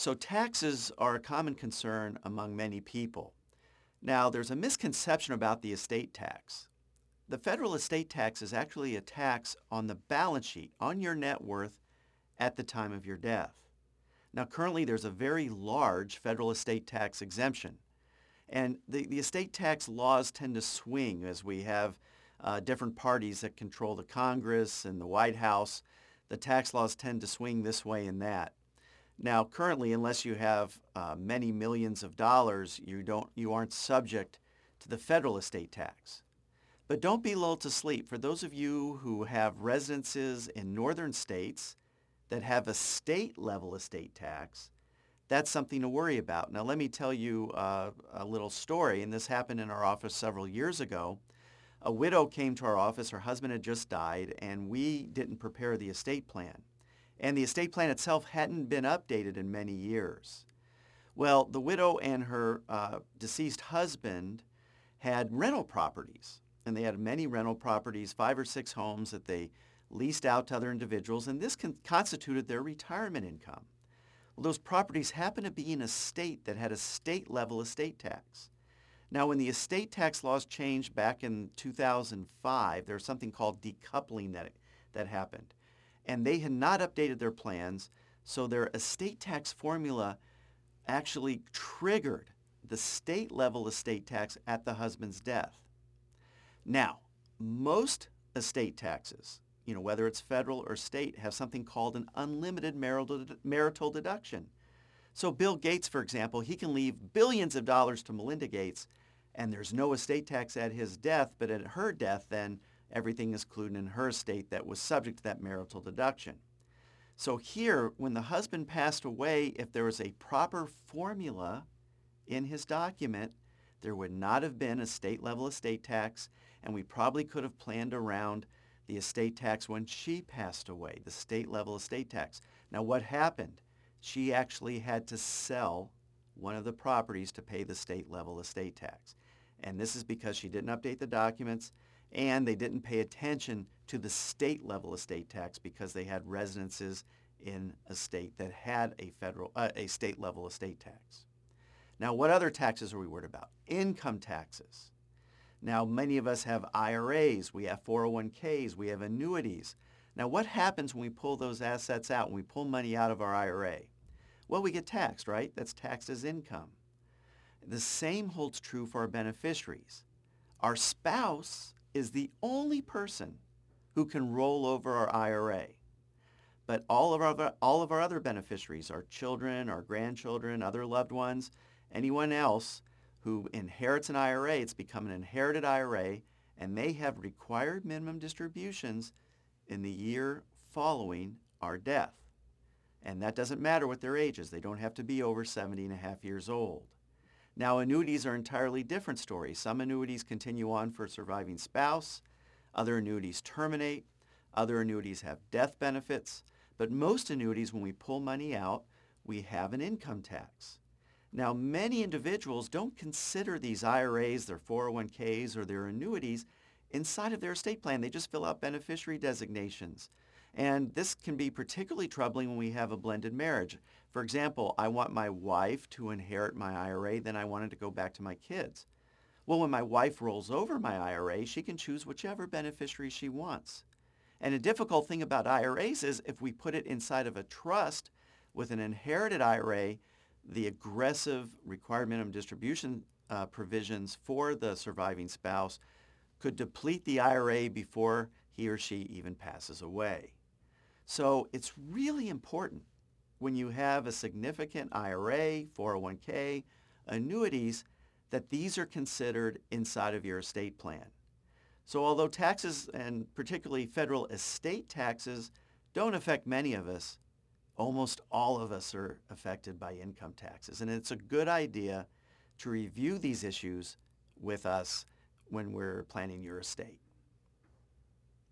So taxes are a common concern among many people. Now, there's a misconception about the estate tax. The federal estate tax is actually a tax on the balance sheet, on your net worth at the time of your death. Now, currently there's a very large federal estate tax exemption. And the, the estate tax laws tend to swing as we have uh, different parties that control the Congress and the White House. The tax laws tend to swing this way and that. Now, currently, unless you have uh, many millions of dollars, you, don't, you aren't subject to the federal estate tax. But don't be lulled to sleep. For those of you who have residences in northern states that have a state level estate tax, that's something to worry about. Now, let me tell you uh, a little story, and this happened in our office several years ago. A widow came to our office. Her husband had just died, and we didn't prepare the estate plan. And the estate plan itself hadn't been updated in many years. Well, the widow and her uh, deceased husband had rental properties, and they had many rental properties, five or six homes that they leased out to other individuals, and this con- constituted their retirement income. Well, those properties happened to be in a state that had a state level estate tax. Now, when the estate tax laws changed back in 2005, there was something called decoupling that, that happened. And they had not updated their plans, so their estate tax formula actually triggered the state level estate tax at the husband's death. Now, most estate taxes, you know, whether it's federal or state, have something called an unlimited marital, marital deduction. So Bill Gates, for example, he can leave billions of dollars to Melinda Gates, and there's no estate tax at his death, but at her death, then everything is included in her estate that was subject to that marital deduction. So here, when the husband passed away, if there was a proper formula in his document, there would not have been a state level estate tax, and we probably could have planned around the estate tax when she passed away, the state level estate tax. Now what happened? She actually had to sell one of the properties to pay the state level estate tax. And this is because she didn't update the documents and they didn't pay attention to the state level estate tax because they had residences in a state that had a federal uh, a state level estate tax. Now, what other taxes are we worried about? Income taxes. Now, many of us have IRAs, we have 401ks, we have annuities. Now, what happens when we pull those assets out, when we pull money out of our IRA? Well, we get taxed, right? That's taxed as income. The same holds true for our beneficiaries. Our spouse is the only person who can roll over our IRA. But all of our, all of our other beneficiaries, our children, our grandchildren, other loved ones, anyone else who inherits an IRA, it's become an inherited IRA, and they have required minimum distributions in the year following our death. And that doesn't matter what their age is. They don't have to be over 70 and a half years old. Now, annuities are entirely different stories. Some annuities continue on for a surviving spouse. Other annuities terminate. Other annuities have death benefits. But most annuities, when we pull money out, we have an income tax. Now, many individuals don't consider these IRAs, their 401ks, or their annuities inside of their estate plan. They just fill out beneficiary designations. And this can be particularly troubling when we have a blended marriage. For example, I want my wife to inherit my IRA, then I wanted to go back to my kids. Well, when my wife rolls over my IRA, she can choose whichever beneficiary she wants. And a difficult thing about IRAs is if we put it inside of a trust with an inherited IRA, the aggressive required minimum distribution uh, provisions for the surviving spouse could deplete the IRA before he or she even passes away. So it's really important when you have a significant IRA, 401k, annuities, that these are considered inside of your estate plan. So although taxes, and particularly federal estate taxes, don't affect many of us, almost all of us are affected by income taxes. And it's a good idea to review these issues with us when we're planning your estate.